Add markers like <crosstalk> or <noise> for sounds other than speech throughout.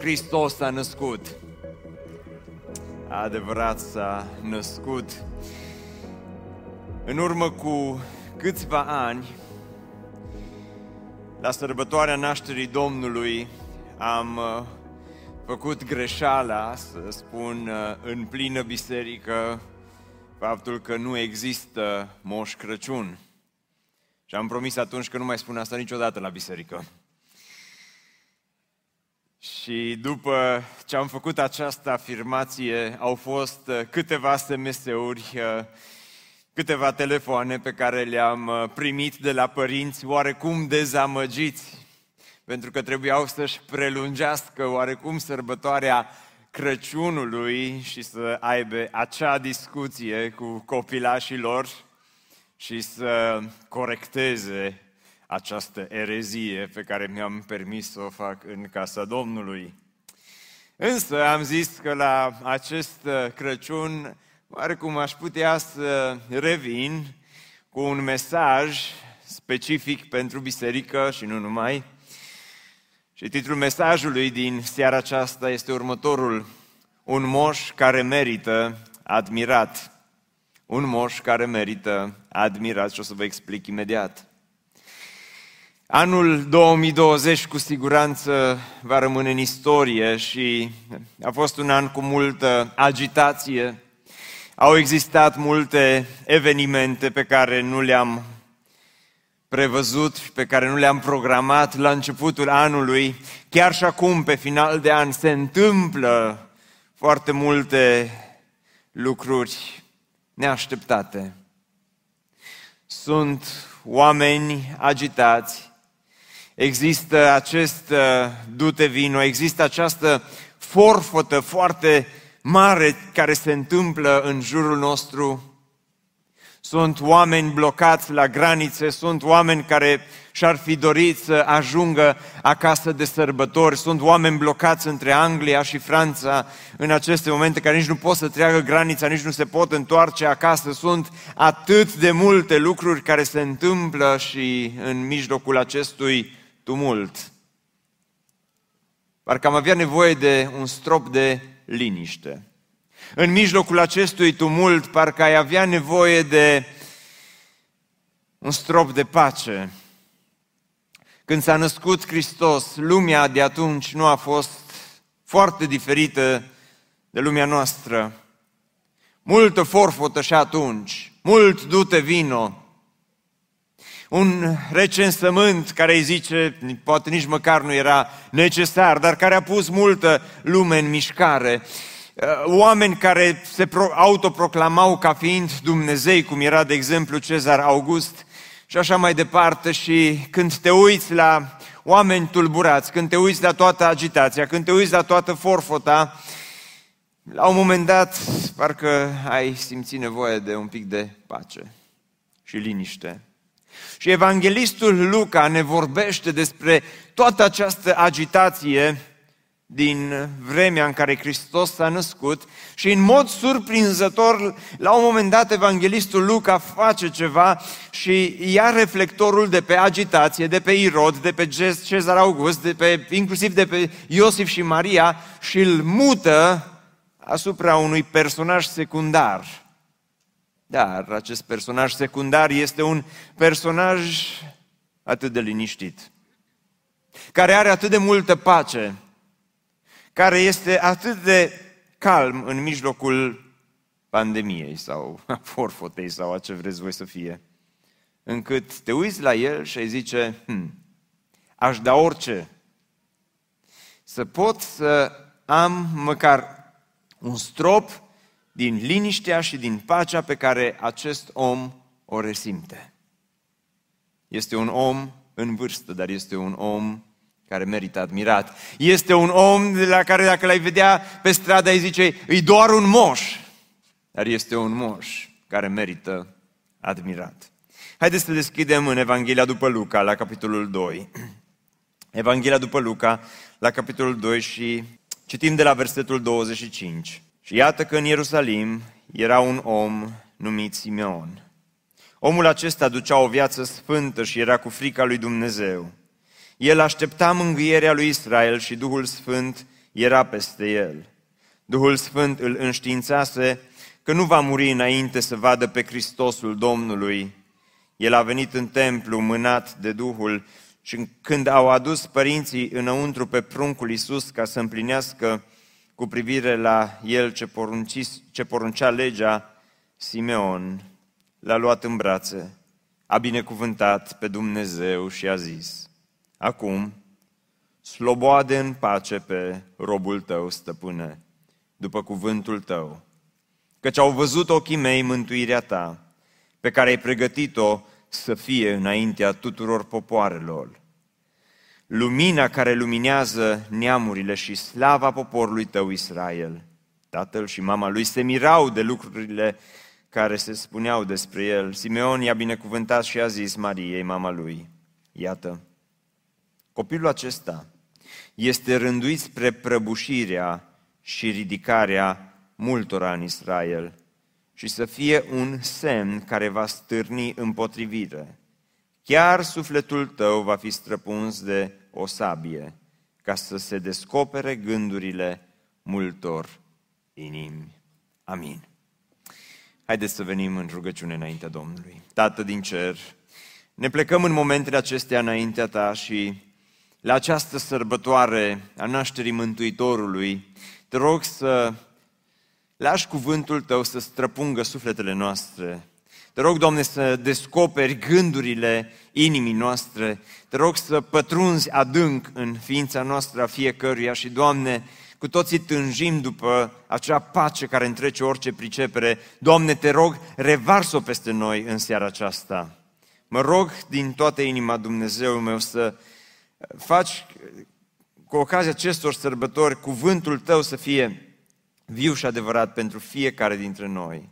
Hristos s-a născut. Adevărat s-a născut. În urmă cu câțiva ani, la sărbătoarea nașterii Domnului, am uh, făcut greșeala, să spun, uh, în plină biserică, faptul că nu există Moș Crăciun. Și am promis atunci că nu mai spun asta niciodată la biserică. Și după ce am făcut această afirmație, au fost uh, câteva SMS-uri, uh, câteva telefoane pe care le-am uh, primit de la părinți oarecum dezamăgiți, pentru că trebuiau să-și prelungească oarecum sărbătoarea Crăciunului și să aibă acea discuție cu copilașii lor și să corecteze această erezie pe care mi-am permis să o fac în casa Domnului. Însă am zis că la acest Crăciun, oarecum aș putea să revin cu un mesaj specific pentru biserică și nu numai. Și titlul mesajului din seara aceasta este următorul. Un moș care merită admirat. Un moș care merită admirat și o să vă explic imediat. Anul 2020 cu siguranță va rămâne în istorie și a fost un an cu multă agitație. Au existat multe evenimente pe care nu le-am prevăzut și pe care nu le-am programat la începutul anului. Chiar și acum, pe final de an, se întâmplă foarte multe lucruri neașteptate. Sunt oameni agitați, există acest uh, dute vino, există această forfotă foarte mare care se întâmplă în jurul nostru. Sunt oameni blocați la granițe, sunt oameni care și-ar fi dorit să ajungă acasă de sărbători, sunt oameni blocați între Anglia și Franța în aceste momente care nici nu pot să treacă granița, nici nu se pot întoarce acasă. Sunt atât de multe lucruri care se întâmplă și în mijlocul acestui tumult. Parcă am avea nevoie de un strop de liniște. În mijlocul acestui tumult, parcă ai avea nevoie de un strop de pace. Când s-a născut Hristos, lumea de atunci nu a fost foarte diferită de lumea noastră. Multă forfotă și atunci, mult dute vino, un recensământ care îi zice, poate nici măcar nu era necesar, dar care a pus multă lume în mișcare. Uh, oameni care se autoproclamau ca fiind Dumnezei, cum era, de exemplu, Cezar August și așa mai departe. Și când te uiți la oameni tulburați, când te uiți la toată agitația, când te uiți la toată forfota, la un moment dat, parcă ai simțit nevoie de un pic de pace și liniște. Și evanghelistul Luca ne vorbește despre toată această agitație din vremea în care Hristos s-a născut și în mod surprinzător, la un moment dat, evanghelistul Luca face ceva și ia reflectorul de pe agitație, de pe Irod, de pe Cezar August, de pe, inclusiv de pe Iosif și Maria și îl mută asupra unui personaj secundar dar acest personaj secundar este un personaj atât de liniștit, care are atât de multă pace, care este atât de calm în mijlocul pandemiei sau a forfotei sau a ce vreți voi să fie, încât te uiți la el și îi zice, hm, aș da orice să pot să am măcar un strop din liniștea și din pacea pe care acest om o resimte. Este un om în vârstă, dar este un om care merită admirat. Este un om de la care dacă l-ai vedea pe stradă ai zice, e doar un moș, dar este un moș care merită admirat. Haideți să deschidem în Evanghelia după Luca, la capitolul 2. Evanghelia după Luca, la capitolul 2 și citim de la versetul 25. Și iată că în Ierusalim era un om numit Simeon. Omul acesta ducea o viață sfântă și era cu frica lui Dumnezeu. El aștepta mângâierea lui Israel și Duhul Sfânt era peste el. Duhul Sfânt îl înștiințase că nu va muri înainte să vadă pe Hristosul Domnului. El a venit în templu mânat de Duhul și când au adus părinții înăuntru pe pruncul Iisus ca să împlinească cu privire la el ce, porunci, ce poruncea legea, Simeon l-a luat în brațe, a binecuvântat pe Dumnezeu și a zis, Acum, sloboade în pace pe robul tău, stăpâne, după cuvântul tău, căci au văzut ochii mei mântuirea ta, pe care ai pregătit-o să fie înaintea tuturor popoarelor. Lumina care luminează neamurile și slava poporului tău Israel. Tatăl și mama lui se mirau de lucrurile care se spuneau despre el. Simeon i-a binecuvântat și a zis Mariei, mama lui, iată, copilul acesta este rânduit spre prăbușirea și ridicarea multora în Israel și să fie un semn care va stârni împotrivire. Chiar sufletul tău va fi străpuns de o sabie, ca să se descopere gândurile multor inimi. Amin. Haideți să venim în rugăciune înaintea Domnului. Tată din cer, ne plecăm în momentele acestea înaintea Ta și la această sărbătoare a nașterii Mântuitorului, te rog să lași cuvântul Tău să străpungă sufletele noastre. Te rog, Doamne, să descoperi gândurile inimii noastre. Te rog să pătrunzi adânc în ființa noastră a fiecăruia și, Doamne, cu toții tânjim după acea pace care întrece orice pricepere. Doamne, te rog, revars-o peste noi în seara aceasta. Mă rog din toată inima Dumnezeu meu să faci cu ocazia acestor sărbători cuvântul Tău să fie viu și adevărat pentru fiecare dintre noi.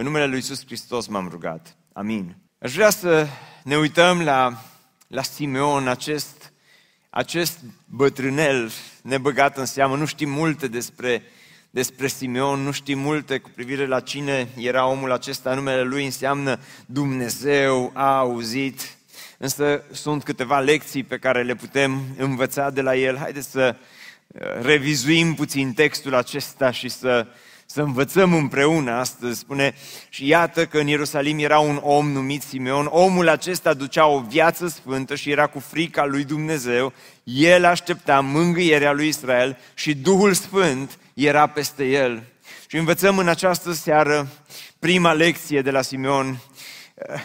În numele Lui Iisus Hristos m-am rugat. Amin. Aș vrea să ne uităm la, la Simeon, acest, acest bătrânel nebăgat în seamă. Nu știm multe despre, despre Simeon, nu știm multe cu privire la cine era omul acesta. Numele lui înseamnă Dumnezeu a auzit. Însă sunt câteva lecții pe care le putem învăța de la el. Haideți să uh, revizuim puțin textul acesta și să să învățăm împreună astăzi. Spune, și iată că în Ierusalim era un om numit Simeon. Omul acesta ducea o viață sfântă și era cu frica lui Dumnezeu. El aștepta mângâierea lui Israel și Duhul Sfânt era peste el. Și învățăm în această seară prima lecție de la Simeon.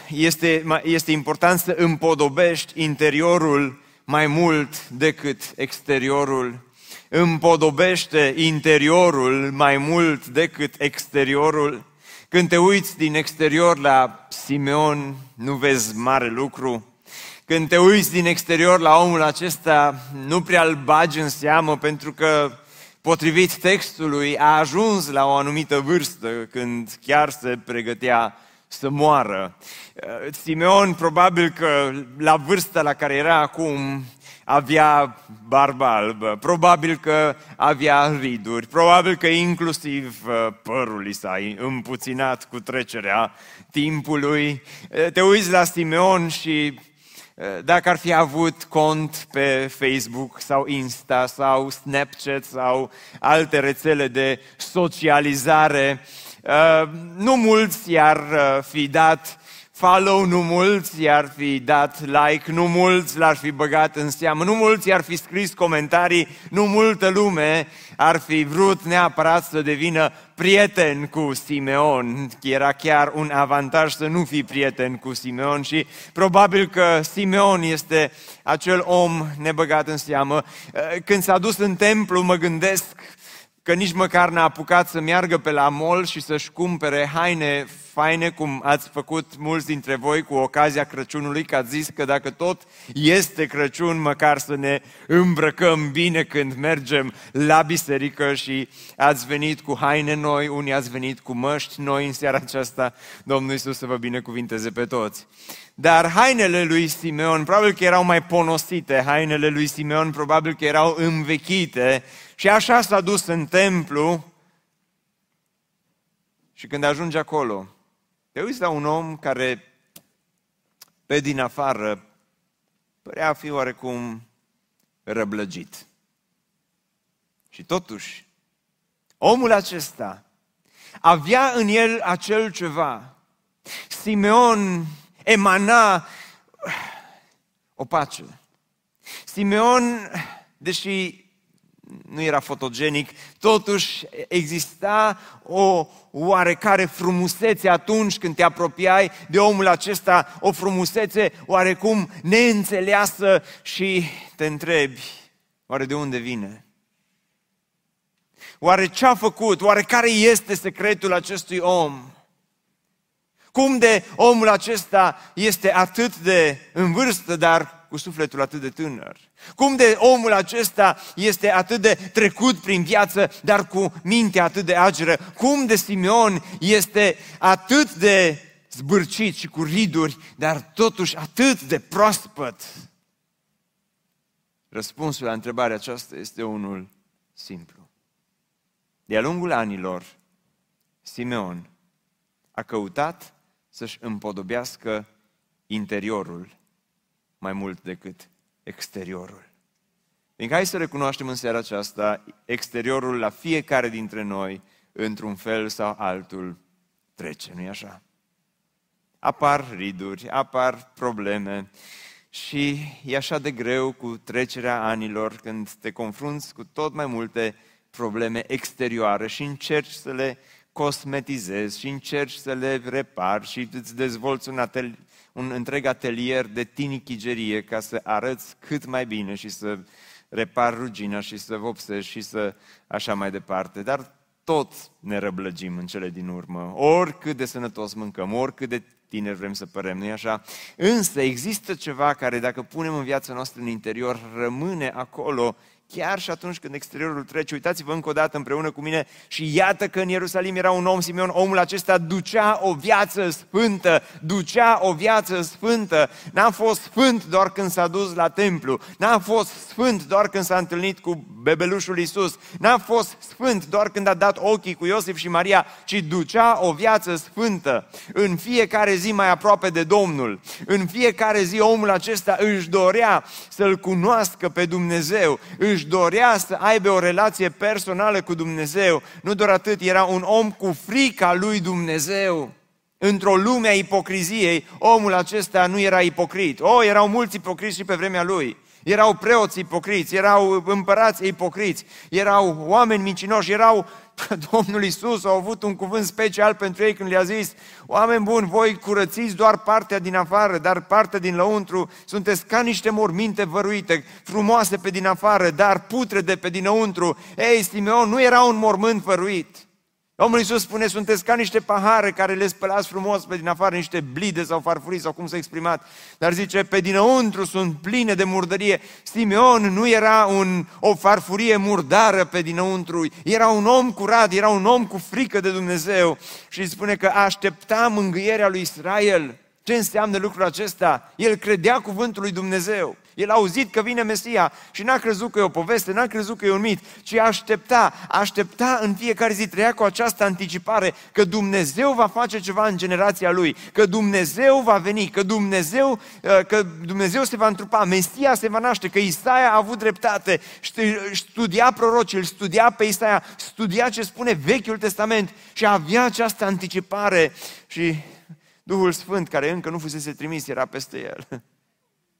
Este, este important să împodobești interiorul mai mult decât exteriorul împodobește interiorul mai mult decât exteriorul. Când te uiți din exterior la Simeon, nu vezi mare lucru. Când te uiți din exterior la omul acesta, nu prea îl bagi în seamă pentru că, potrivit textului, a ajuns la o anumită vârstă când chiar se pregătea să moară. Simeon probabil că la vârsta la care era acum avea barba albă, probabil că avea riduri, probabil că inclusiv uh, părul i s-a împuținat cu trecerea timpului. Uh, te uiți la Simeon și uh, dacă ar fi avut cont pe Facebook sau Insta sau Snapchat sau alte rețele de socializare, nu mulți i-ar fi dat follow, nu mulți i-ar fi dat like, nu mulți l-ar fi băgat în seamă, nu mulți i-ar fi scris comentarii, nu multă lume ar fi vrut neapărat să devină prieten cu Simeon. Era chiar un avantaj să nu fii prieten cu Simeon și probabil că Simeon este acel om nebăgat în seamă. Când s-a dus în templu, mă gândesc că nici măcar n-a apucat să meargă pe la mall și să-și cumpere haine faine, cum ați făcut mulți dintre voi cu ocazia Crăciunului, că ați zis că dacă tot este Crăciun, măcar să ne îmbrăcăm bine când mergem la biserică și ați venit cu haine noi, unii ați venit cu măști noi în seara aceasta. Domnul Iisus să vă binecuvinteze pe toți. Dar hainele lui Simeon probabil că erau mai ponosite, hainele lui Simeon probabil că erau învechite și așa s-a dus în templu și când ajunge acolo, te uiți la un om care pe din afară părea a fi oarecum răblăgit. Și totuși, omul acesta avea în el acel ceva. Simeon emana o pace. Simeon, deși nu era fotogenic, totuși exista o oarecare frumusețe atunci când te apropiai de omul acesta, o frumusețe oarecum neînțeleasă și te întrebi, oare de unde vine? Oare ce a făcut? Oare care este secretul acestui om? Cum de omul acesta este atât de în vârstă, dar cu sufletul atât de tânăr? Cum de omul acesta este atât de trecut prin viață, dar cu mintea atât de ageră? Cum de Simeon este atât de zbârcit și cu riduri, dar totuși atât de proaspăt? Răspunsul la întrebarea aceasta este unul simplu. De-a lungul anilor, Simeon a căutat să-și împodobească interiorul mai mult decât exteriorul. Fiindcă hai să recunoaștem în seara aceasta, exteriorul la fiecare dintre noi, într-un fel sau altul, trece, nu-i așa? Apar riduri, apar probleme și e așa de greu cu trecerea anilor când te confrunți cu tot mai multe probleme exterioare și încerci să le cosmetizezi și încerci să le repari și îți dezvolți un, atelier, un întreg atelier de tinichigerie ca să arăți cât mai bine și să repar rugina și să vopsești și să așa mai departe. Dar tot ne răblăgim în cele din urmă. Oricât de sănătos mâncăm, oricât de tineri vrem să părem, nu-i așa? Însă există ceva care dacă punem în viața noastră în interior, rămâne acolo chiar și atunci când exteriorul trece. Uitați-vă încă o dată împreună cu mine și iată că în Ierusalim era un om, Simeon, omul acesta ducea o viață sfântă, ducea o viață sfântă. N-a fost sfânt doar când s-a dus la templu, n-a fost sfânt doar când s-a întâlnit cu bebelușul Isus, n-a fost sfânt doar când a dat ochii cu Iosif și Maria, ci ducea o viață sfântă. În fiecare zi mai aproape de Domnul, în fiecare zi omul acesta își dorea să-L cunoască pe Dumnezeu, își dorea să aibă o relație personală cu Dumnezeu. Nu doar atât, era un om cu frica lui Dumnezeu. Într-o lume a ipocriziei, omul acesta nu era ipocrit. O, oh, erau mulți ipocriți și pe vremea lui. Erau preoți ipocriți, erau împărați ipocriți, erau oameni mincinoși, erau <laughs> Domnul Isus a avut un cuvânt special pentru ei când le-a zis, oameni buni, voi curățiți doar partea din afară, dar partea din lăuntru sunteți ca niște morminte văruite, frumoase pe din afară, dar putrede pe dinăuntru. Ei, Simeon nu era un mormânt văruit. Domnul Iisus spune, sunteți ca niște pahare care le spălați frumos pe din afară, niște blide sau farfurii sau cum s-a exprimat, dar zice, pe dinăuntru sunt pline de murdărie. Simeon nu era un, o farfurie murdară pe dinăuntru, era un om curat, era un om cu frică de Dumnezeu și spune că aștepta mângâierea lui Israel. Ce înseamnă lucrul acesta? El credea cuvântul lui Dumnezeu. El a auzit că vine Mesia și n-a crezut că e o poveste, n-a crezut că e un mit, ci aștepta, aștepta în fiecare zi, trăia cu această anticipare că Dumnezeu va face ceva în generația lui, că Dumnezeu va veni, că Dumnezeu, uh, că Dumnezeu se va întrupa, Mesia se va naște, că Isaia a avut dreptate, studia prorocii, îl studia pe Isaia, studia ce spune Vechiul Testament și avea această anticipare și Duhul Sfânt, care încă nu fusese trimis, era peste el. <laughs>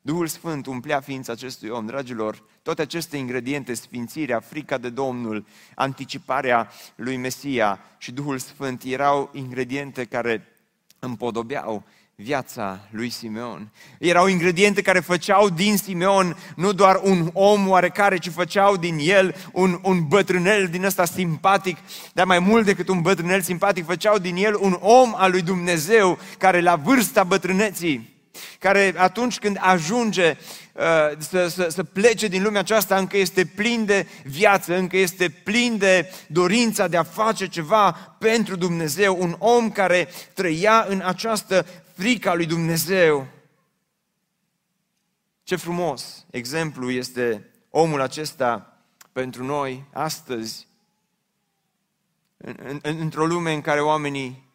Duhul Sfânt umplea ființa acestui om. Dragilor, toate aceste ingrediente, sfințirea, frica de Domnul, anticiparea lui Mesia și Duhul Sfânt erau ingrediente care împodobeau viața lui Simeon. Erau ingrediente care făceau din Simeon nu doar un om oarecare, ci făceau din el un, un bătrânel din ăsta simpatic, dar mai mult decât un bătrânel simpatic, făceau din el un om al lui Dumnezeu care la vârsta bătrâneții care atunci când ajunge uh, să, să, să plece din lumea aceasta, încă este plin de viață, încă este plin de dorința de a face ceva pentru Dumnezeu, un om care trăia în această frică a lui Dumnezeu. Ce frumos exemplu este omul acesta pentru noi astăzi, în, în, într-o lume în care oamenii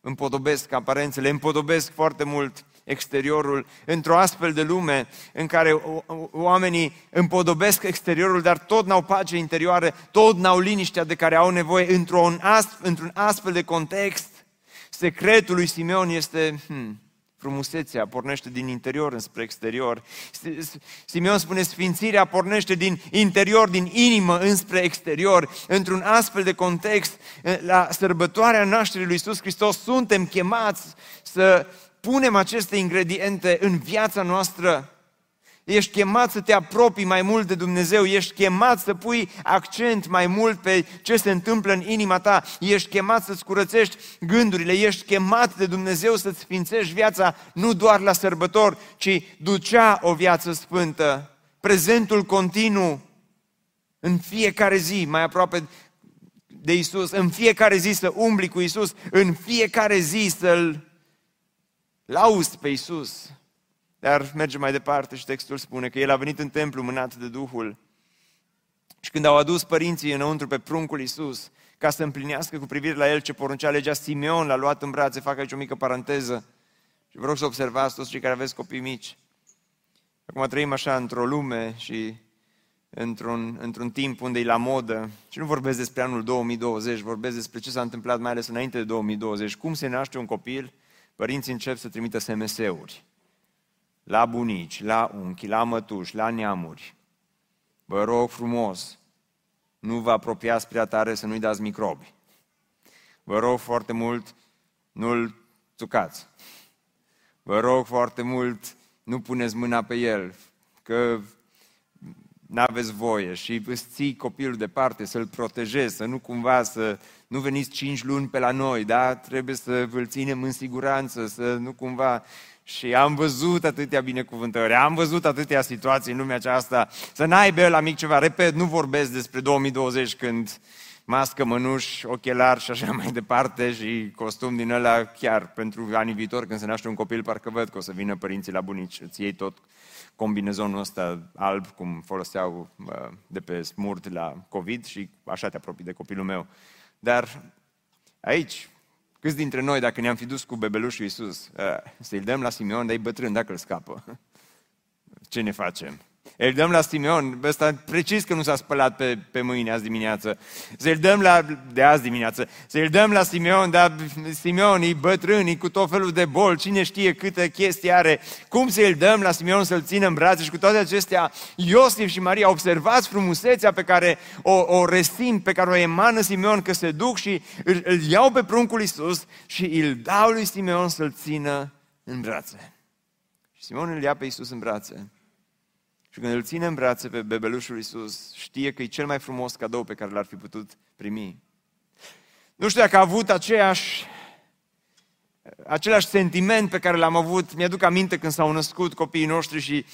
împodobesc aparențele, împodobesc foarte mult exteriorul, într-o astfel de lume în care oamenii împodobesc exteriorul, dar tot n-au pace interioară, tot n-au liniștea de care au nevoie într-un astfel, într-un astfel de context. Secretul lui Simeon este hmm, frumusețea, pornește din interior înspre exterior. Simeon spune, sfințirea pornește din interior, din inimă înspre exterior. Într-un astfel de context, la sărbătoarea nașterii lui Iisus Hristos, suntem chemați să punem aceste ingrediente în viața noastră, ești chemat să te apropii mai mult de Dumnezeu, ești chemat să pui accent mai mult pe ce se întâmplă în inima ta, ești chemat să-ți curățești gândurile, ești chemat de Dumnezeu să-ți sfințești viața nu doar la sărbători, ci ducea o viață sfântă, prezentul continuu în fiecare zi, mai aproape de Isus, în fiecare zi să umbli cu Isus, în fiecare zi să-L lauzi pe Isus. Dar merge mai departe și textul spune că el a venit în templu mânat de Duhul. Și când au adus părinții înăuntru pe pruncul Isus, ca să împlinească cu privire la el ce poruncea legea, Simeon l-a luat în brațe, fac aici o mică paranteză. Și vă rog să observați toți cei care aveți copii mici. Acum trăim așa într-o lume și într-un, într-un timp unde e la modă. Și nu vorbesc despre anul 2020, vorbesc despre ce s-a întâmplat mai ales înainte de 2020. Cum se naște un copil părinții încep să trimită SMS-uri la bunici, la unchi, la mătuși, la neamuri. Vă rog frumos, nu vă apropiați prea tare să nu-i dați microbi. Vă rog foarte mult, nu-l țucați. Vă rog foarte mult, nu puneți mâna pe el, că n-aveți voie și îți ții copilul departe, să-l protejezi, să nu cumva să nu veniți cinci luni pe la noi, da? Trebuie să vă ținem în siguranță, să nu cumva... Și am văzut atâtea binecuvântări, am văzut atâtea situații în lumea aceasta, să n-aibă la mic ceva. Repet, nu vorbesc despre 2020 când mască, mănuși, ochelari și așa mai departe și costum din ăla chiar pentru anii viitor când se naște un copil, parcă văd că o să vină părinții la bunici, îți iei tot combinezonul ăsta alb, cum foloseau de pe smurt la COVID și așa te apropii de copilul meu. Dar aici, câți dintre noi, dacă ne-am fi dus cu bebelușul Iisus, să-i dăm la Simeon, dar e bătrân, dacă îl scapă, ce ne facem? Îl dăm la Simeon, ăsta precis că nu s-a spălat pe, pe mâine azi dimineață. Să-l dăm la, de azi dimineață, să-l dăm la Simeon, dar Simeon e bătrân, e cu tot felul de bol, cine știe câte chestii are. Cum să-l dăm la Simeon să-l țină în brațe și cu toate acestea, Iosif și Maria, observați frumusețea pe care o, o resimt, pe care o emană Simeon, că se duc și îl, îl iau pe pruncul Iisus și îl dau lui Simeon să-l țină în brațe. Și Simeon îl ia pe Iisus în brațe. Și când îl ține în brațe pe bebelușul Iisus, știe că e cel mai frumos cadou pe care l-ar fi putut primi. Nu știu dacă a avut aceeași, același sentiment pe care l-am avut. Mi-aduc aminte când s-au născut copiii noștri și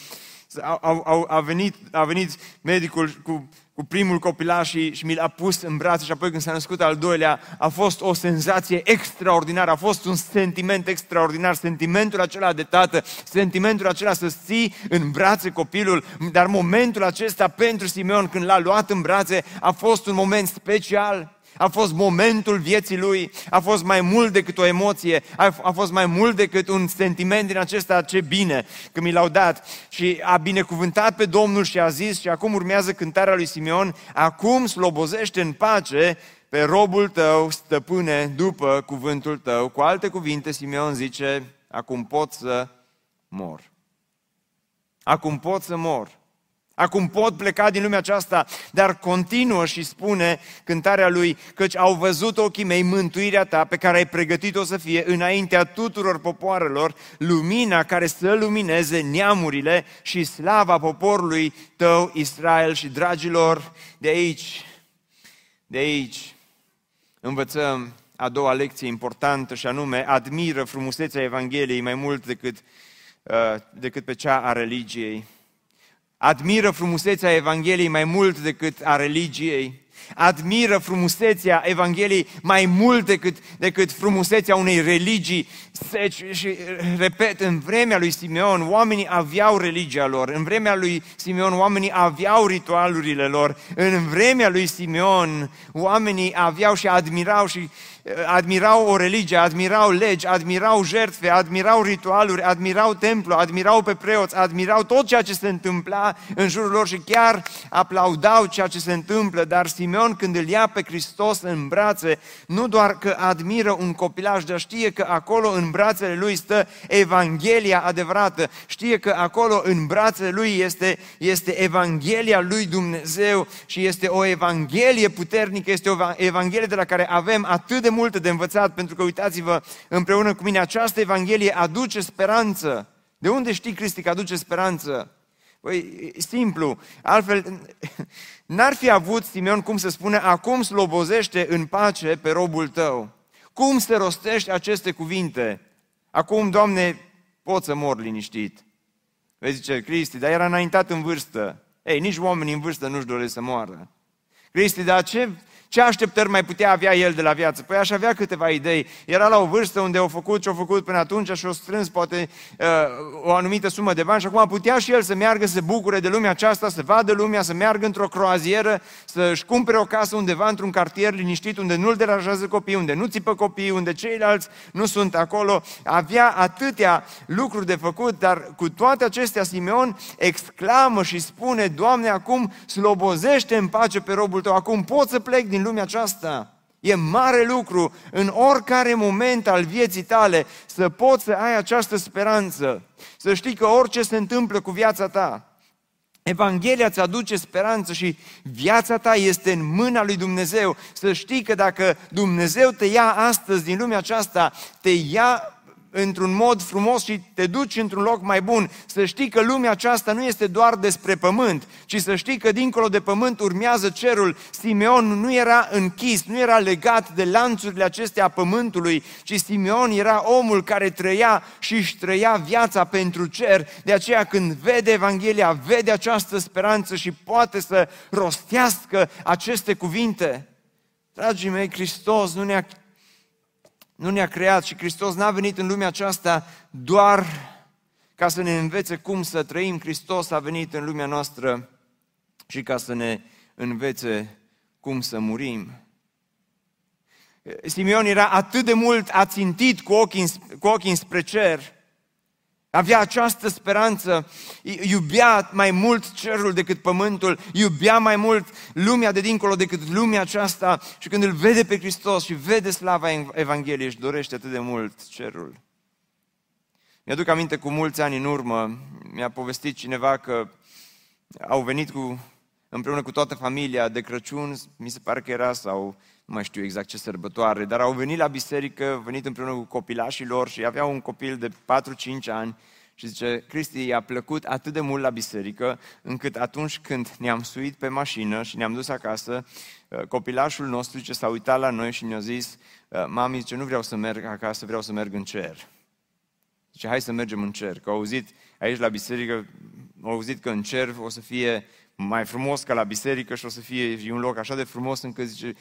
a, a, a, venit, a venit medicul cu cu primul copilaș și, și mi l-a pus în brațe și apoi când s-a născut al doilea, a fost o senzație extraordinară, a fost un sentiment extraordinar, sentimentul acela de tată, sentimentul acela să ții în brațe copilul, dar momentul acesta pentru Simeon când l-a luat în brațe a fost un moment special a fost momentul vieții lui, a fost mai mult decât o emoție, a, a fost mai mult decât un sentiment din acesta, ce bine că mi l-au dat. Și a binecuvântat pe Domnul și a zis, și acum urmează cântarea lui Simeon, acum slobozește în pace pe robul tău, stăpâne, după cuvântul tău. Cu alte cuvinte, Simeon zice, acum pot să mor. Acum pot să mor. Acum pot pleca din lumea aceasta, dar continuă și spune cântarea lui, căci au văzut ochii mei mântuirea ta pe care ai pregătit-o să fie înaintea tuturor popoarelor, lumina care să lumineze neamurile și slava poporului tău, Israel. Și dragilor, de aici, de aici, învățăm a doua lecție importantă și anume, admiră frumusețea Evangheliei mai mult decât, uh, decât pe cea a religiei admiră frumusețea Evangheliei mai mult decât a religiei, admiră frumusețea Evangheliei mai mult decât, decât frumusețea unei religii. Deci, și, repet, în vremea lui Simeon, oamenii aveau religia lor, în vremea lui Simeon, oamenii aveau ritualurile lor, în vremea lui Simeon, oamenii aveau și admirau și admirau o religie, admirau legi, admirau jertfe, admirau ritualuri, admirau templu, admirau pe preoți, admirau tot ceea ce se întâmpla în jurul lor și chiar aplaudau ceea ce se întâmplă, dar Simeon când îl ia pe Hristos în brațe, nu doar că admiră un copilaj, dar știe că acolo în brațele lui stă Evanghelia adevărată, știe că acolo în brațele lui este, este Evanghelia lui Dumnezeu și este o Evanghelie puternică, este o Evanghelie de la care avem atât de de multe de învățat, pentru că uitați-vă împreună cu mine, această Evanghelie aduce speranță. De unde știi, Cristi, că aduce speranță? Păi, simplu, altfel, <laughs> n-ar fi avut Simeon cum să spune, acum slobozește în pace pe robul tău. Cum se rostește aceste cuvinte? Acum, Doamne, pot să mor liniștit. Vezi, zice Cristi, dar era înaintat în vârstă. Ei, nici oamenii în vârstă nu-și doresc să moară. Cristi, dar ce, ce așteptări mai putea avea el de la viață? Păi aș avea câteva idei. Era la o vârstă unde au făcut ce-au făcut până atunci și au strâns poate uh, o anumită sumă de bani și acum putea și el să meargă, să se bucure de lumea aceasta, să vadă lumea, să meargă într-o croazieră, să-și cumpere o casă undeva într-un cartier liniștit, unde nu-l deranjează copii, unde nu țipă copii, unde ceilalți nu sunt acolo. Avea atâtea lucruri de făcut, dar cu toate acestea Simeon exclamă și spune, Doamne, acum slobozește în pace pe robul tău, acum pot să plec din din lumea aceasta. E mare lucru în oricare moment al vieții tale să poți să ai această speranță, să știi că orice se întâmplă cu viața ta, Evanghelia îți aduce speranță și viața ta este în mâna lui Dumnezeu. Să știi că dacă Dumnezeu te ia astăzi din lumea aceasta, te ia într-un mod frumos și te duci într-un loc mai bun, să știi că lumea aceasta nu este doar despre pământ, ci să știi că dincolo de pământ urmează cerul. Simeon nu era închis, nu era legat de lanțurile acestea a pământului, ci Simeon era omul care trăia și își trăia viața pentru cer. De aceea când vede Evanghelia, vede această speranță și poate să rostească aceste cuvinte. Dragii mei, Hristos nu ne-a nu ne-a creat și Hristos n-a venit în lumea aceasta doar ca să ne învețe cum să trăim. Hristos a venit în lumea noastră și ca să ne învețe cum să murim. Simeon era atât de mult ațintit cu ochii, cu ochii spre cer, avea această speranță, iubea mai mult cerul decât pământul, iubea mai mult lumea de dincolo decât lumea aceasta și când îl vede pe Hristos și vede slava Evangheliei, își dorește atât de mult cerul. Mi-aduc aminte cu mulți ani în urmă, mi-a povestit cineva că au venit cu, împreună cu toată familia de Crăciun, mi se pare că era, sau nu mai știu exact ce sărbătoare, dar au venit la biserică, au venit împreună cu copilașii lor și aveau un copil de 4-5 ani și zice, Cristi i-a plăcut atât de mult la biserică, încât atunci când ne-am suit pe mașină și ne-am dus acasă, uh, copilașul nostru ce s-a uitat la noi și ne-a zis, uh, mami, zice, nu vreau să merg acasă, vreau să merg în cer. Zice, hai să mergem în cer, că au auzit aici la biserică, au auzit că în cer o să fie mai frumos ca la biserică și o să fie un loc așa de frumos încât zice,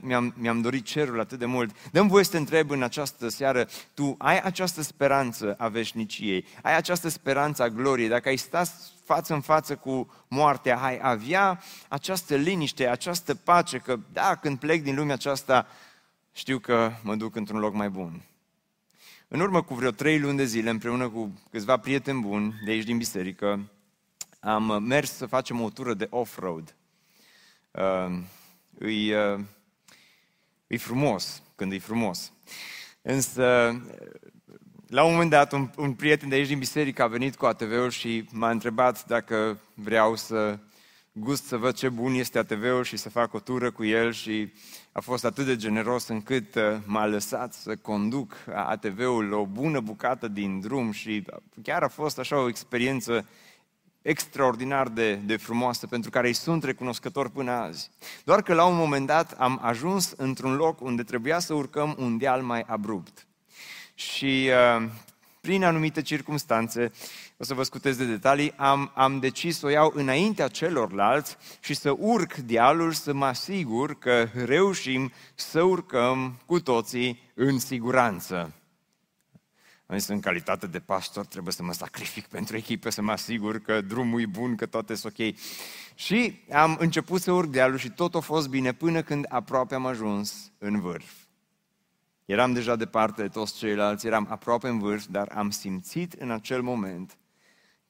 mi-am, mi-am dorit cerul atât de mult. Dăm voie să te întreb în această seară, tu ai această speranță a veșniciei, ai această speranță a gloriei, dacă ai sta față în față cu moartea, ai avea această liniște, această pace, că da, când plec din lumea aceasta, știu că mă duc într-un loc mai bun. În urmă cu vreo trei luni de zile, împreună cu câțiva prieteni buni de aici din biserică, am mers să facem o tură de off-road. Uh, e, uh, e frumos când e frumos. Însă la un moment dat, un, un prieten de aici din biserică a venit cu ATV-ul și m-a întrebat dacă vreau să gust să văd ce bun este ATV-ul și să fac o tură cu el și a fost atât de generos încât uh, m-a lăsat să conduc ATV-ul o bună bucată din drum și chiar a fost așa o experiență extraordinar de, de frumoasă, pentru care îi sunt recunoscător până azi. Doar că la un moment dat am ajuns într-un loc unde trebuia să urcăm un deal mai abrupt. Și uh, prin anumite circunstanțe, o să vă scutez de detalii, am, am decis să o iau înaintea celorlalți și să urc dealul, să mă asigur că reușim să urcăm cu toții în siguranță. Am zis, în calitate de pastor, trebuie să mă sacrific pentru echipă, să mă asigur că drumul e bun, că toate sunt ok. Și am început să urc dealul și tot a fost bine până când aproape am ajuns în vârf. Eram deja departe de toți ceilalți, eram aproape în vârf, dar am simțit în acel moment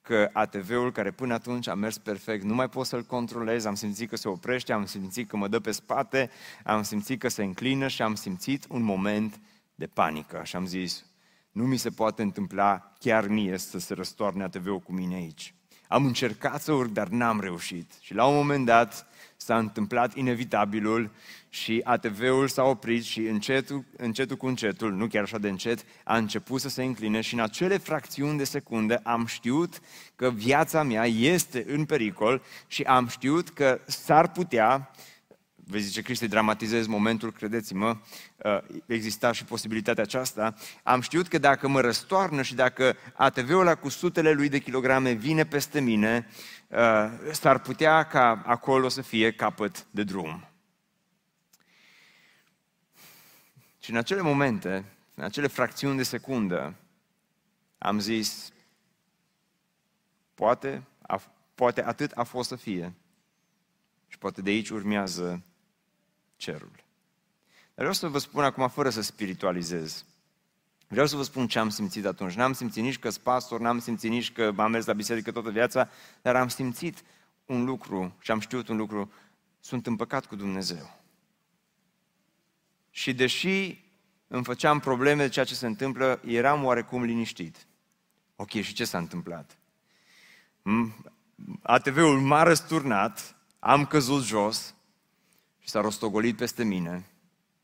că ATV-ul care până atunci a mers perfect, nu mai pot să-l controlez, am simțit că se oprește, am simțit că mă dă pe spate, am simțit că se înclină și am simțit un moment de panică. Și am zis, nu mi se poate întâmpla chiar mie să se răstoarne ATV-ul cu mine aici. Am încercat să urc, dar n-am reușit. Și la un moment dat s-a întâmplat inevitabilul și ATV-ul s-a oprit și încetul, încetul cu încetul, nu chiar așa de încet, a început să se încline și în acele fracțiuni de secundă am știut că viața mea este în pericol și am știut că s-ar putea vei zice, Cristi, dramatizez momentul, credeți-mă, uh, exista și posibilitatea aceasta, am știut că dacă mă răstoarnă și dacă ATV-ul ăla cu sutele lui de kilograme vine peste mine, uh, s-ar putea ca acolo să fie capăt de drum. Și în acele momente, în acele fracțiuni de secundă, am zis, poate, a, poate atât a fost să fie. Și poate de aici urmează cerul. Dar vreau să vă spun acum, fără să spiritualizez, vreau să vă spun ce am simțit atunci. N-am simțit nici că sunt pastor, n-am simțit nici că am mers la biserică toată viața, dar am simțit un lucru și am știut un lucru, sunt împăcat cu Dumnezeu. Și deși îmi făceam probleme de ceea ce se întâmplă, eram oarecum liniștit. Ok, și ce s-a întâmplat? ATV-ul m-a răsturnat, am căzut jos, și s-a rostogolit peste mine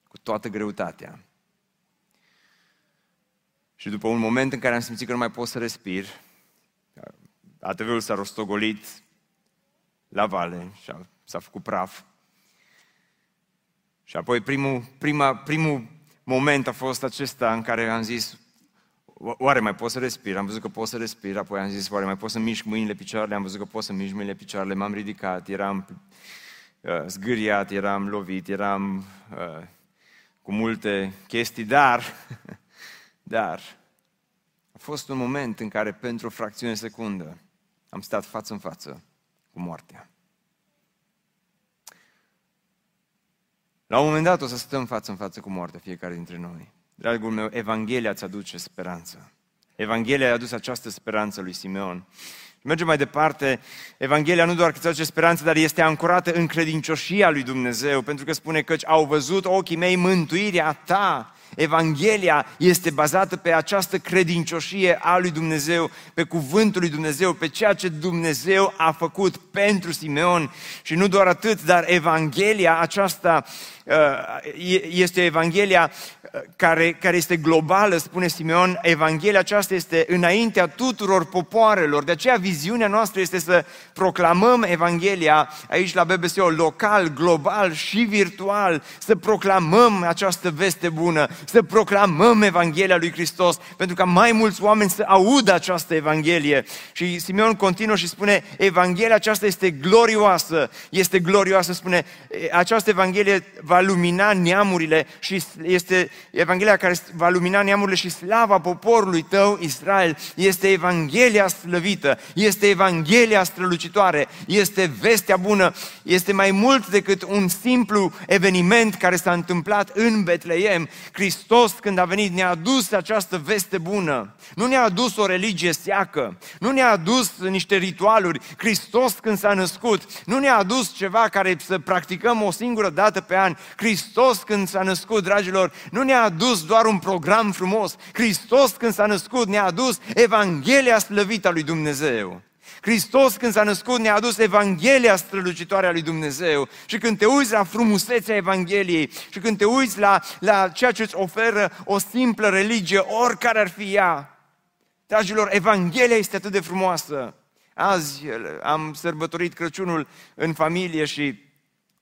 cu toată greutatea. Și după un moment în care am simțit că nu mai pot să respir, ATV-ul s-a rostogolit la vale și a, s-a făcut praf. Și apoi primul, prima, primul moment a fost acesta în care am zis, oare mai pot să respir? Am văzut că pot să respir, apoi am zis, oare mai pot să mișc mâinile, picioarele? Am văzut că pot să mișc mâinile, picioarele, m-am ridicat, eram uh, zgâriat, eram lovit, eram uh, cu multe chestii, dar, <laughs> dar, a fost un moment în care pentru o fracțiune secundă am stat față în față cu moartea. La un moment dat o să stăm față în față cu moartea fiecare dintre noi. Dragul meu, Evanghelia îți aduce speranță. Evanghelia a adus această speranță lui Simeon. Mergem mai departe, Evanghelia nu doar că îți aduce speranță, dar este ancorată în credincioșia lui Dumnezeu, pentru că spune că au văzut ochii mei mântuirea ta. Evanghelia este bazată pe această credincioșie a lui Dumnezeu, pe cuvântul lui Dumnezeu, pe ceea ce Dumnezeu a făcut pentru Simeon. Și nu doar atât, dar Evanghelia aceasta uh, este Evanghelia care, care este globală, spune Simeon, Evanghelia aceasta este înaintea tuturor popoarelor. De aceea viziunea noastră este să proclamăm Evanghelia aici la BBSO, local, global și virtual, să proclamăm această veste bună, să proclamăm Evanghelia lui Hristos, pentru ca mai mulți oameni să audă această Evanghelie. Și Simeon continuă și spune, Evanghelia aceasta este glorioasă, este glorioasă, spune, această Evanghelie va lumina neamurile și este Evanghelia care va lumina neamurile și slava poporului tău, Israel, este Evanghelia slăvită, este Evanghelia strălucitoare, este vestea bună, este mai mult decât un simplu eveniment care s-a întâmplat în Betleem. Hristos Hristos când a venit ne-a adus această veste bună. Nu ne-a adus o religie seacă, nu ne-a adus niște ritualuri. Hristos când s-a născut, nu ne-a adus ceva care să practicăm o singură dată pe an. Hristos când s-a născut, dragilor, nu ne-a adus doar un program frumos. Hristos când s-a născut ne-a adus Evanghelia slăvită a lui Dumnezeu. Hristos când s-a născut ne-a adus Evanghelia strălucitoare a lui Dumnezeu. Și când te uiți la frumusețea Evangheliei și când te uiți la, la ceea ce îți oferă o simplă religie, oricare ar fi ea, dragilor, Evanghelia este atât de frumoasă. Azi am sărbătorit Crăciunul în familie și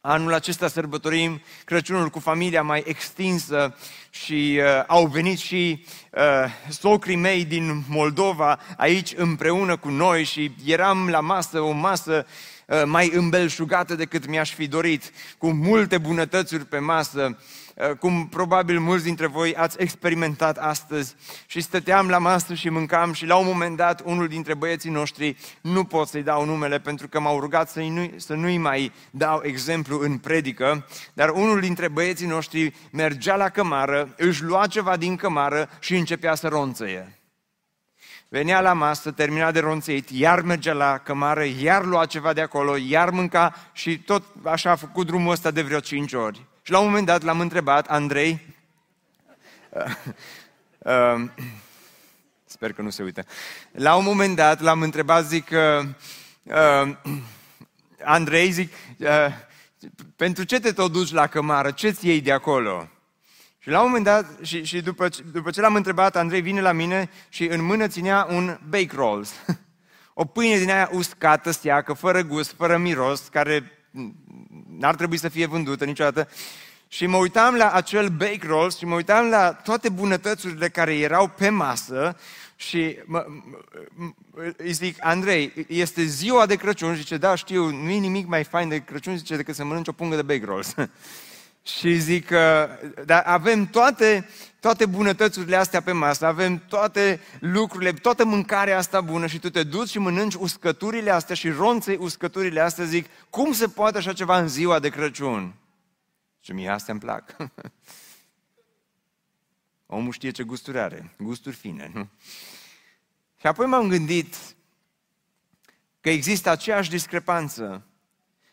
Anul acesta sărbătorim Crăciunul cu familia mai extinsă și uh, au venit și uh, socrii mei din Moldova aici împreună cu noi și eram la masă, o masă uh, mai îmbelșugată decât mi-aș fi dorit, cu multe bunătățuri pe masă Eh, cum probabil mulți dintre voi ați experimentat astăzi și stăteam la masă și mâncam și la un moment dat unul dintre băieții noștri, nu pot să-i dau numele pentru că m-au rugat să, nu, să nu-i mai dau exemplu în predică, dar unul dintre băieții noștri mergea la cămară, își lua ceva din cămară și începea să ronțăie. Venea la masă, termina de ronțeit, iar mergea la cămară, iar lua ceva de acolo, iar mânca și tot așa a făcut drumul ăsta de vreo cinci ori. Și la un moment dat l-am întrebat, Andrei, <laughs> uh, uh, sper că nu se uită, la un moment dat l-am întrebat, zic, uh, uh, Andrei, zic, uh, pentru ce te tot duci la cămară? Ce-ți iei de acolo? Și la un moment dat, și, și după, după ce l-am întrebat, Andrei vine la mine și în mână ținea un bake rolls. <laughs> O pâine din aia uscată, seacă, fără gust, fără miros, care n-ar trebui să fie vândută niciodată. Și mă uitam la acel bake rolls și mă uitam la toate bunătățurile care erau pe masă și mă, îi zic, Andrei, este ziua de Crăciun, zice, da, știu, nu e nimic mai fain de Crăciun, zice, decât să mănânci o pungă de bake rolls. <laughs> și zic, dar avem toate, toate bunătățurile astea pe masă, avem toate lucrurile, toată mâncarea asta bună și tu te duci și mănânci uscăturile astea și ronței uscăturile astea, zic, cum se poate așa ceva în ziua de Crăciun? Și mie astea îmi plac. <laughs> Omul știe ce gusturi are, gusturi fine, nu? Și apoi m-am gândit că există aceeași discrepanță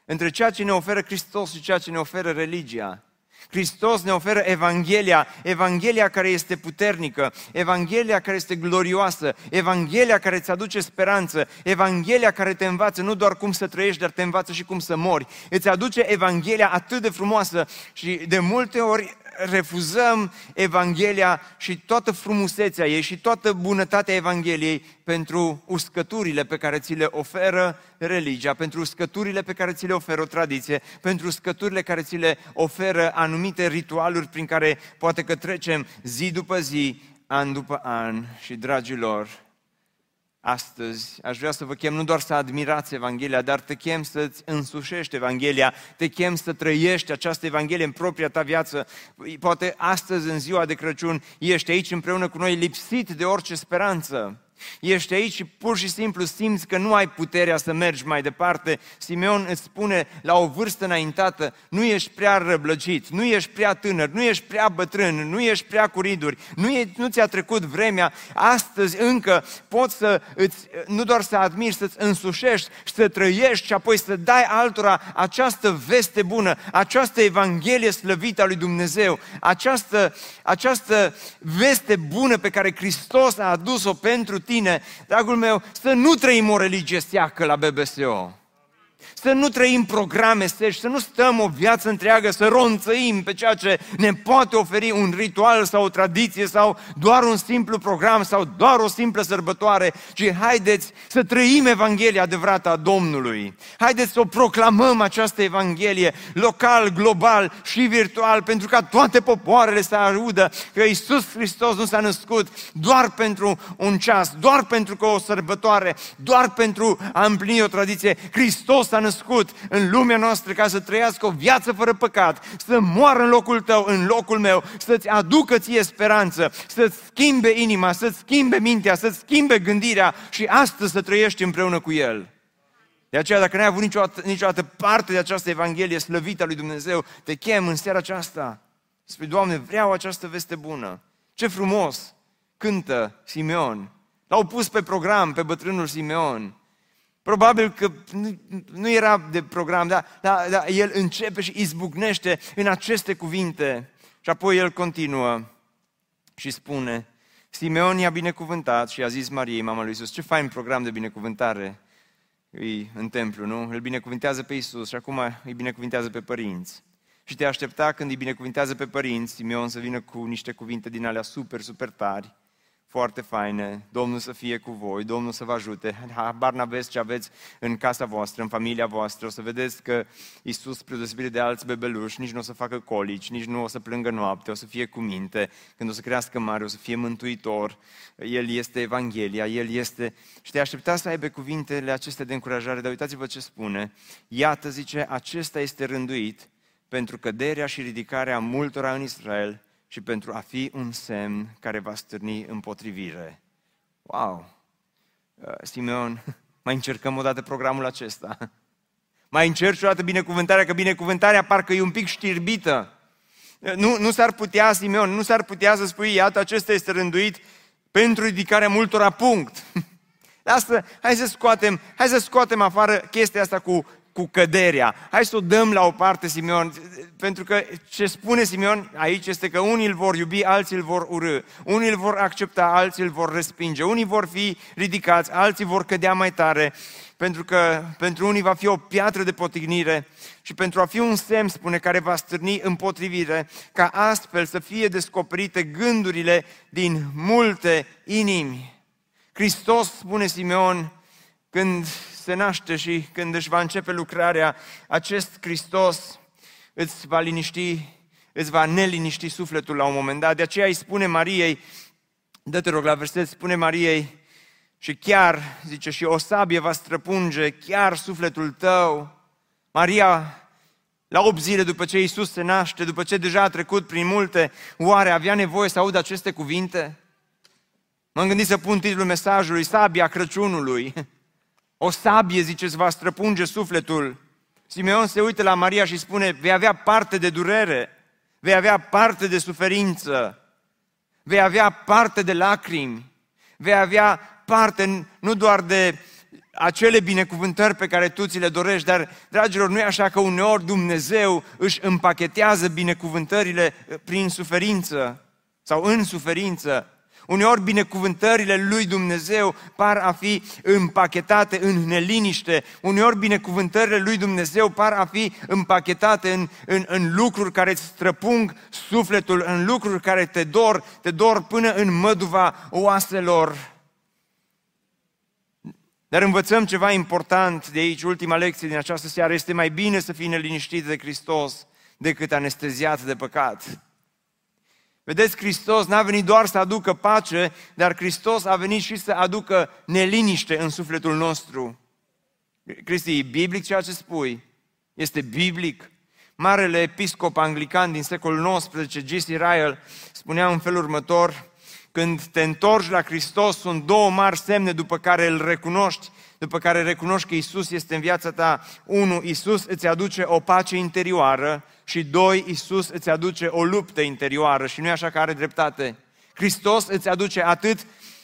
între ceea ce ne oferă Hristos și ceea ce ne oferă religia. Hristos ne oferă Evanghelia, Evanghelia care este puternică, Evanghelia care este glorioasă, Evanghelia care îți aduce speranță, Evanghelia care te învață nu doar cum să trăiești, dar te învață și cum să mori. Îți aduce Evanghelia atât de frumoasă și de multe ori refuzăm Evanghelia și toată frumusețea ei și toată bunătatea Evangheliei pentru uscăturile pe care ți le oferă religia, pentru uscăturile pe care ți le oferă o tradiție, pentru uscăturile care ți le oferă anumite ritualuri prin care poate că trecem zi după zi, an după an. Și, dragilor, astăzi aș vrea să vă chem nu doar să admirați Evanghelia, dar te chem să-ți însușești Evanghelia, te chem să trăiești această Evanghelie în propria ta viață. Poate astăzi, în ziua de Crăciun, ești aici împreună cu noi lipsit de orice speranță. Ești aici și pur și simplu simți că nu ai puterea să mergi mai departe. Simeon îți spune la o vârstă înaintată, nu ești prea răblăgit, nu ești prea tânăr, nu ești prea bătrân, nu ești prea curiduri, nu, e, nu ți-a trecut vremea, astăzi încă poți să îți, nu doar să admiri, să-ți însușești și să trăiești și apoi să dai altora această veste bună, această Evanghelie slăvită a lui Dumnezeu, această, această veste bună pe care Hristos a adus-o pentru tine, dragul meu, să nu trăim o religie seacă la BBSO să nu trăim programe seși, să nu stăm o viață întreagă să ronțăim pe ceea ce ne poate oferi un ritual sau o tradiție sau doar un simplu program sau doar o simplă sărbătoare, ci haideți să trăim Evanghelia adevărată a Domnului. Haideți să o proclamăm această Evanghelie local, global și virtual pentru ca toate popoarele să audă că Isus Hristos nu s-a născut doar pentru un ceas, doar pentru că o sărbătoare, doar pentru a împlini o tradiție. Hristos s-a născut în lumea noastră ca să trăiască o viață fără păcat, să moară în locul tău, în locul meu, să-ți aducă ție speranță, să-ți schimbe inima, să-ți schimbe mintea, să-ți schimbe gândirea și astăzi să trăiești împreună cu El. De aceea, dacă n-ai avut niciodată, niciodată parte de această Evanghelie slăvită a lui Dumnezeu, te chem în seara aceasta Spui, Doamne, vreau această veste bună. Ce frumos cântă Simeon. L-au pus pe program pe bătrânul Simeon. Probabil că nu, nu era de program, dar, dar, dar el începe și izbucnește în aceste cuvinte. Și apoi el continuă și spune, Simeon i-a binecuvântat și a zis Mariei, mama lui Isus, ce fain program de binecuvântare îi în templu, nu? Îl binecuvintează pe Isus și acum îi binecuvintează pe părinți. Și te aștepta când îi binecuvintează pe părinți, Simeon să vină cu niște cuvinte din alea super, super tari, foarte faine, Domnul să fie cu voi, Domnul să vă ajute, habar n-aveți ce aveți în casa voastră, în familia voastră, o să vedeți că Iisus, spre deosebire de alți bebeluși, nici nu o să facă colici, nici nu o să plângă noapte, o să fie cu minte, când o să crească mare, o să fie mântuitor, El este Evanghelia, El este... Și te aștepta să aibă cuvintele acestea de încurajare, dar uitați-vă ce spune. Iată, zice, acesta este rânduit pentru căderea și ridicarea multora în Israel, și pentru a fi un semn care va stârni împotrivire. Wow! Uh, Simeon, <laughs> mai încercăm o dată programul acesta. <laughs> Mai încerci o dată binecuvântarea, că binecuvântarea parcă e un pic știrbită. Uh, nu, nu s-ar putea, Simeon, nu s-ar putea să spui, iată, acesta este rânduit pentru ridicarea multora punct. <laughs> Asta, hai să scoatem, hai să scoatem afară chestia asta cu cu căderea. Hai să o dăm la o parte, Simeon, pentru că ce spune Simeon aici este că unii îl vor iubi, alții îl vor urâ. Unii îl vor accepta, alții îl vor respinge. Unii vor fi ridicați, alții vor cădea mai tare, pentru că pentru unii va fi o piatră de potignire și pentru a fi un semn, spune, care va stârni împotrivire, ca astfel să fie descoperite gândurile din multe inimi. Hristos, spune Simeon, când se naște și când își va începe lucrarea, acest Hristos îți va liniști, îți va neliniști sufletul la un moment dat. De aceea îi spune Mariei, dă-te rog la verset, spune Mariei, și chiar, zice, și o sabie va străpunge chiar sufletul tău. Maria, la 8 zile după ce Iisus se naște, după ce deja a trecut prin multe, oare avea nevoie să audă aceste cuvinte? M-am gândit să pun titlul mesajului, Sabia Crăciunului. <laughs> O sabie, ziceți, va străpunge sufletul. Simeon se uită la Maria și spune, vei avea parte de durere, vei avea parte de suferință, vei avea parte de lacrimi, vei avea parte nu doar de acele binecuvântări pe care tu ți le dorești, dar, dragilor, nu e așa că uneori Dumnezeu își împachetează binecuvântările prin suferință sau în suferință. Uneori binecuvântările lui Dumnezeu par a fi împachetate în neliniște. Uneori binecuvântările lui Dumnezeu par a fi împachetate în, în, în lucruri care îți străpung sufletul, în lucruri care te dor, te dor până în măduva oaselor. Dar învățăm ceva important de aici, ultima lecție din această seară, este mai bine să fii neliniștit de Hristos decât anesteziat de păcat. Vedeți, Hristos n-a venit doar să aducă pace, dar Hristos a venit și să aducă neliniște în sufletul nostru. Cristi, e biblic ceea ce spui? Este biblic? Marele episcop anglican din secolul XIX, G.C. Ryle, spunea în felul următor, când te întorci la Hristos, sunt două mari semne după care îl recunoști, după care recunoști că Isus este în viața ta. Unu, Isus îți aduce o pace interioară și doi, Isus îți aduce o luptă interioară și nu e așa că are dreptate. Hristos îți aduce atât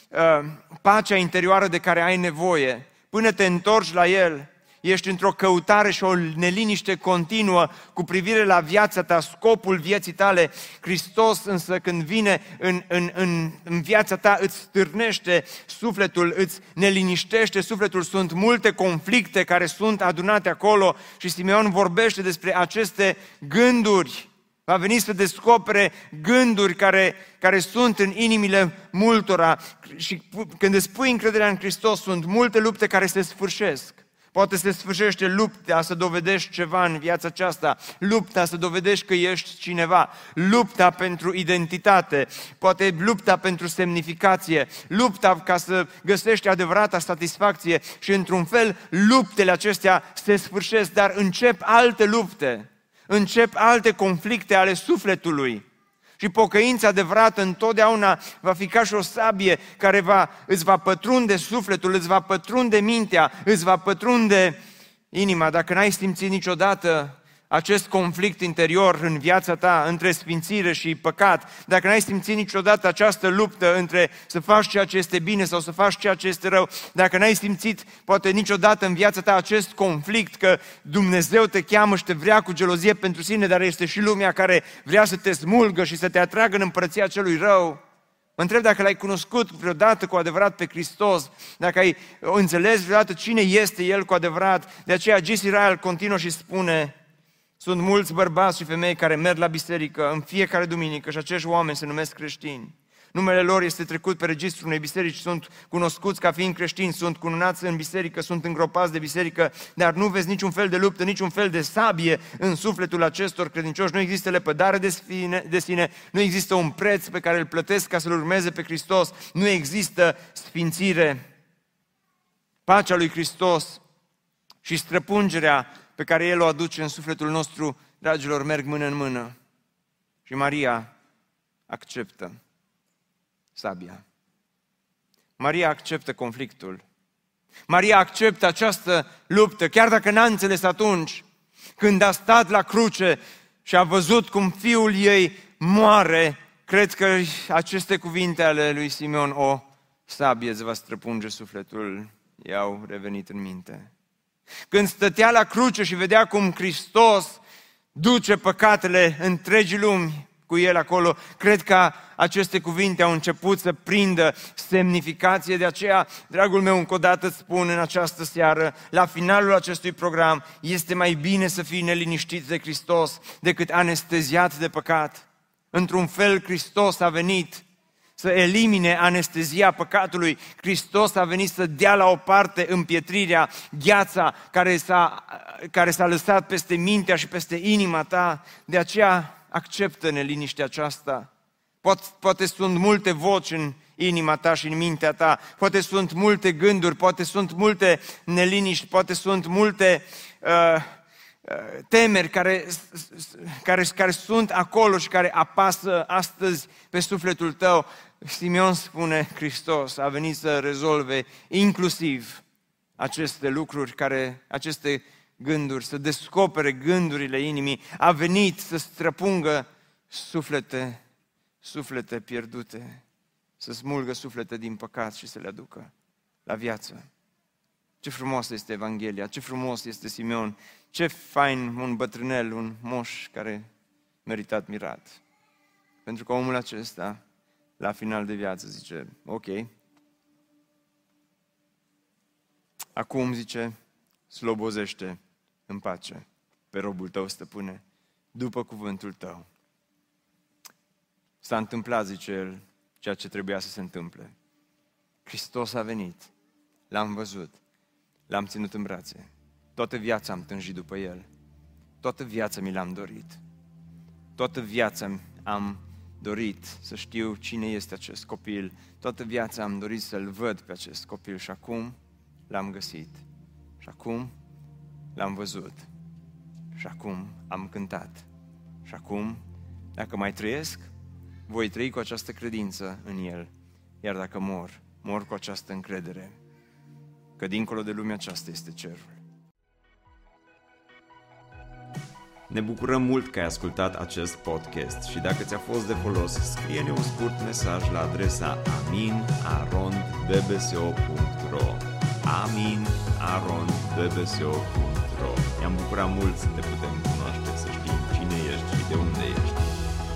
uh, pacea interioară de care ai nevoie, până te întorci la El, ești într-o căutare și o neliniște continuă cu privire la viața ta, scopul vieții tale. Hristos însă când vine în, în, în, în viața ta îți stârnește sufletul, îți neliniștește sufletul. Sunt multe conflicte care sunt adunate acolo și Simeon vorbește despre aceste gânduri. Va veni să descopere gânduri care, care sunt în inimile multora și când îți pui încrederea în Hristos, sunt multe lupte care se sfârșesc. Poate se sfârșește lupta să dovedești ceva în viața aceasta, lupta să dovedești că ești cineva, lupta pentru identitate, poate lupta pentru semnificație, lupta ca să găsești adevărata satisfacție. Și într-un fel luptele acestea se sfârșesc, dar încep alte lupte, încep alte conflicte ale sufletului. Și pocăința adevărată întotdeauna va fi ca și o sabie care va, îți va pătrunde sufletul, îți va pătrunde mintea, îți va pătrunde inima. Dacă n-ai simțit niciodată acest conflict interior în viața ta între sfințire și păcat, dacă n-ai simțit niciodată această luptă între să faci ceea ce este bine sau să faci ceea ce este rău, dacă n-ai simțit poate niciodată în viața ta acest conflict că Dumnezeu te cheamă și te vrea cu gelozie pentru sine, dar este și lumea care vrea să te smulgă și să te atragă în împărăția celui rău, Mă întreb dacă l-ai cunoscut vreodată cu adevărat pe Hristos, dacă ai înțeles vreodată cine este El cu adevărat. De aceea G. Israel continuă și spune, sunt mulți bărbați și femei care merg la biserică în fiecare duminică și acești oameni se numesc creștini. Numele lor este trecut pe registrul unei biserici, sunt cunoscuți ca fiind creștini, sunt cununați în biserică, sunt îngropați de biserică, dar nu vezi niciun fel de luptă, niciun fel de sabie în sufletul acestor credincioși. Nu există lepădare de sine, de sine, nu există un preț pe care îl plătesc ca să-L urmeze pe Hristos, nu există sfințire. Pacea lui Hristos și străpungerea pe care El o aduce în sufletul nostru, dragilor, merg mână în mână. Și Maria acceptă sabia. Maria acceptă conflictul. Maria acceptă această luptă, chiar dacă n-a înțeles atunci, când a stat la cruce și a văzut cum fiul ei moare, cred că aceste cuvinte ale lui Simeon, o sabie îți va străpunge sufletul, i-au revenit în minte. Când stătea la cruce și vedea cum Hristos duce păcatele întregii lumi cu el acolo, cred că aceste cuvinte au început să prindă semnificație, de aceea, dragul meu, încă o dată îți spun în această seară, la finalul acestui program, este mai bine să fii neliniștit de Hristos decât anesteziat de păcat. Într-un fel, Hristos a venit să elimine anestezia păcatului. Hristos a venit să dea la o parte împietrirea, gheața care s-a, care s-a lăsat peste mintea și peste inima ta. De aceea acceptă neliniștea aceasta. Poate, poate sunt multe voci în inima ta și în mintea ta, poate sunt multe gânduri, poate sunt multe neliniști, poate sunt multe uh, uh, temeri care, care, care sunt acolo și care apasă astăzi pe sufletul tău. Simeon spune, Hristos a venit să rezolve inclusiv aceste lucruri, care, aceste gânduri, să descopere gândurile inimii, a venit să străpungă suflete, suflete pierdute, să smulgă suflete din păcat și să le aducă la viață. Ce frumos este Evanghelia, ce frumos este Simeon, ce fain un bătrânel, un moș care meritat admirat. Pentru că omul acesta, la final de viață, zice, ok, acum, zice, slobozește în pace pe robul tău, stăpâne, după cuvântul tău. S-a întâmplat, zice el, ceea ce trebuia să se întâmple. Hristos a venit, l-am văzut, l-am ținut în brațe. Toată viața am tânjit după el. Toată viața mi l-am dorit. Toată viața am dorit să știu cine este acest copil. Toată viața am dorit să-l văd pe acest copil și acum l-am găsit. Și acum l-am văzut și acum am cântat. Și acum, dacă mai trăiesc, voi trăi cu această credință în El. Iar dacă mor, mor cu această încredere că dincolo de lumea aceasta este cerul. Ne bucurăm mult că ai ascultat acest podcast și dacă ți-a fost de folos, scrie-ne un scurt mesaj la adresa aminarondbbso.ro aminarondbbso.ro ne-am bucurat mult să te putem cunoaște, să știm cine ești și de unde ești.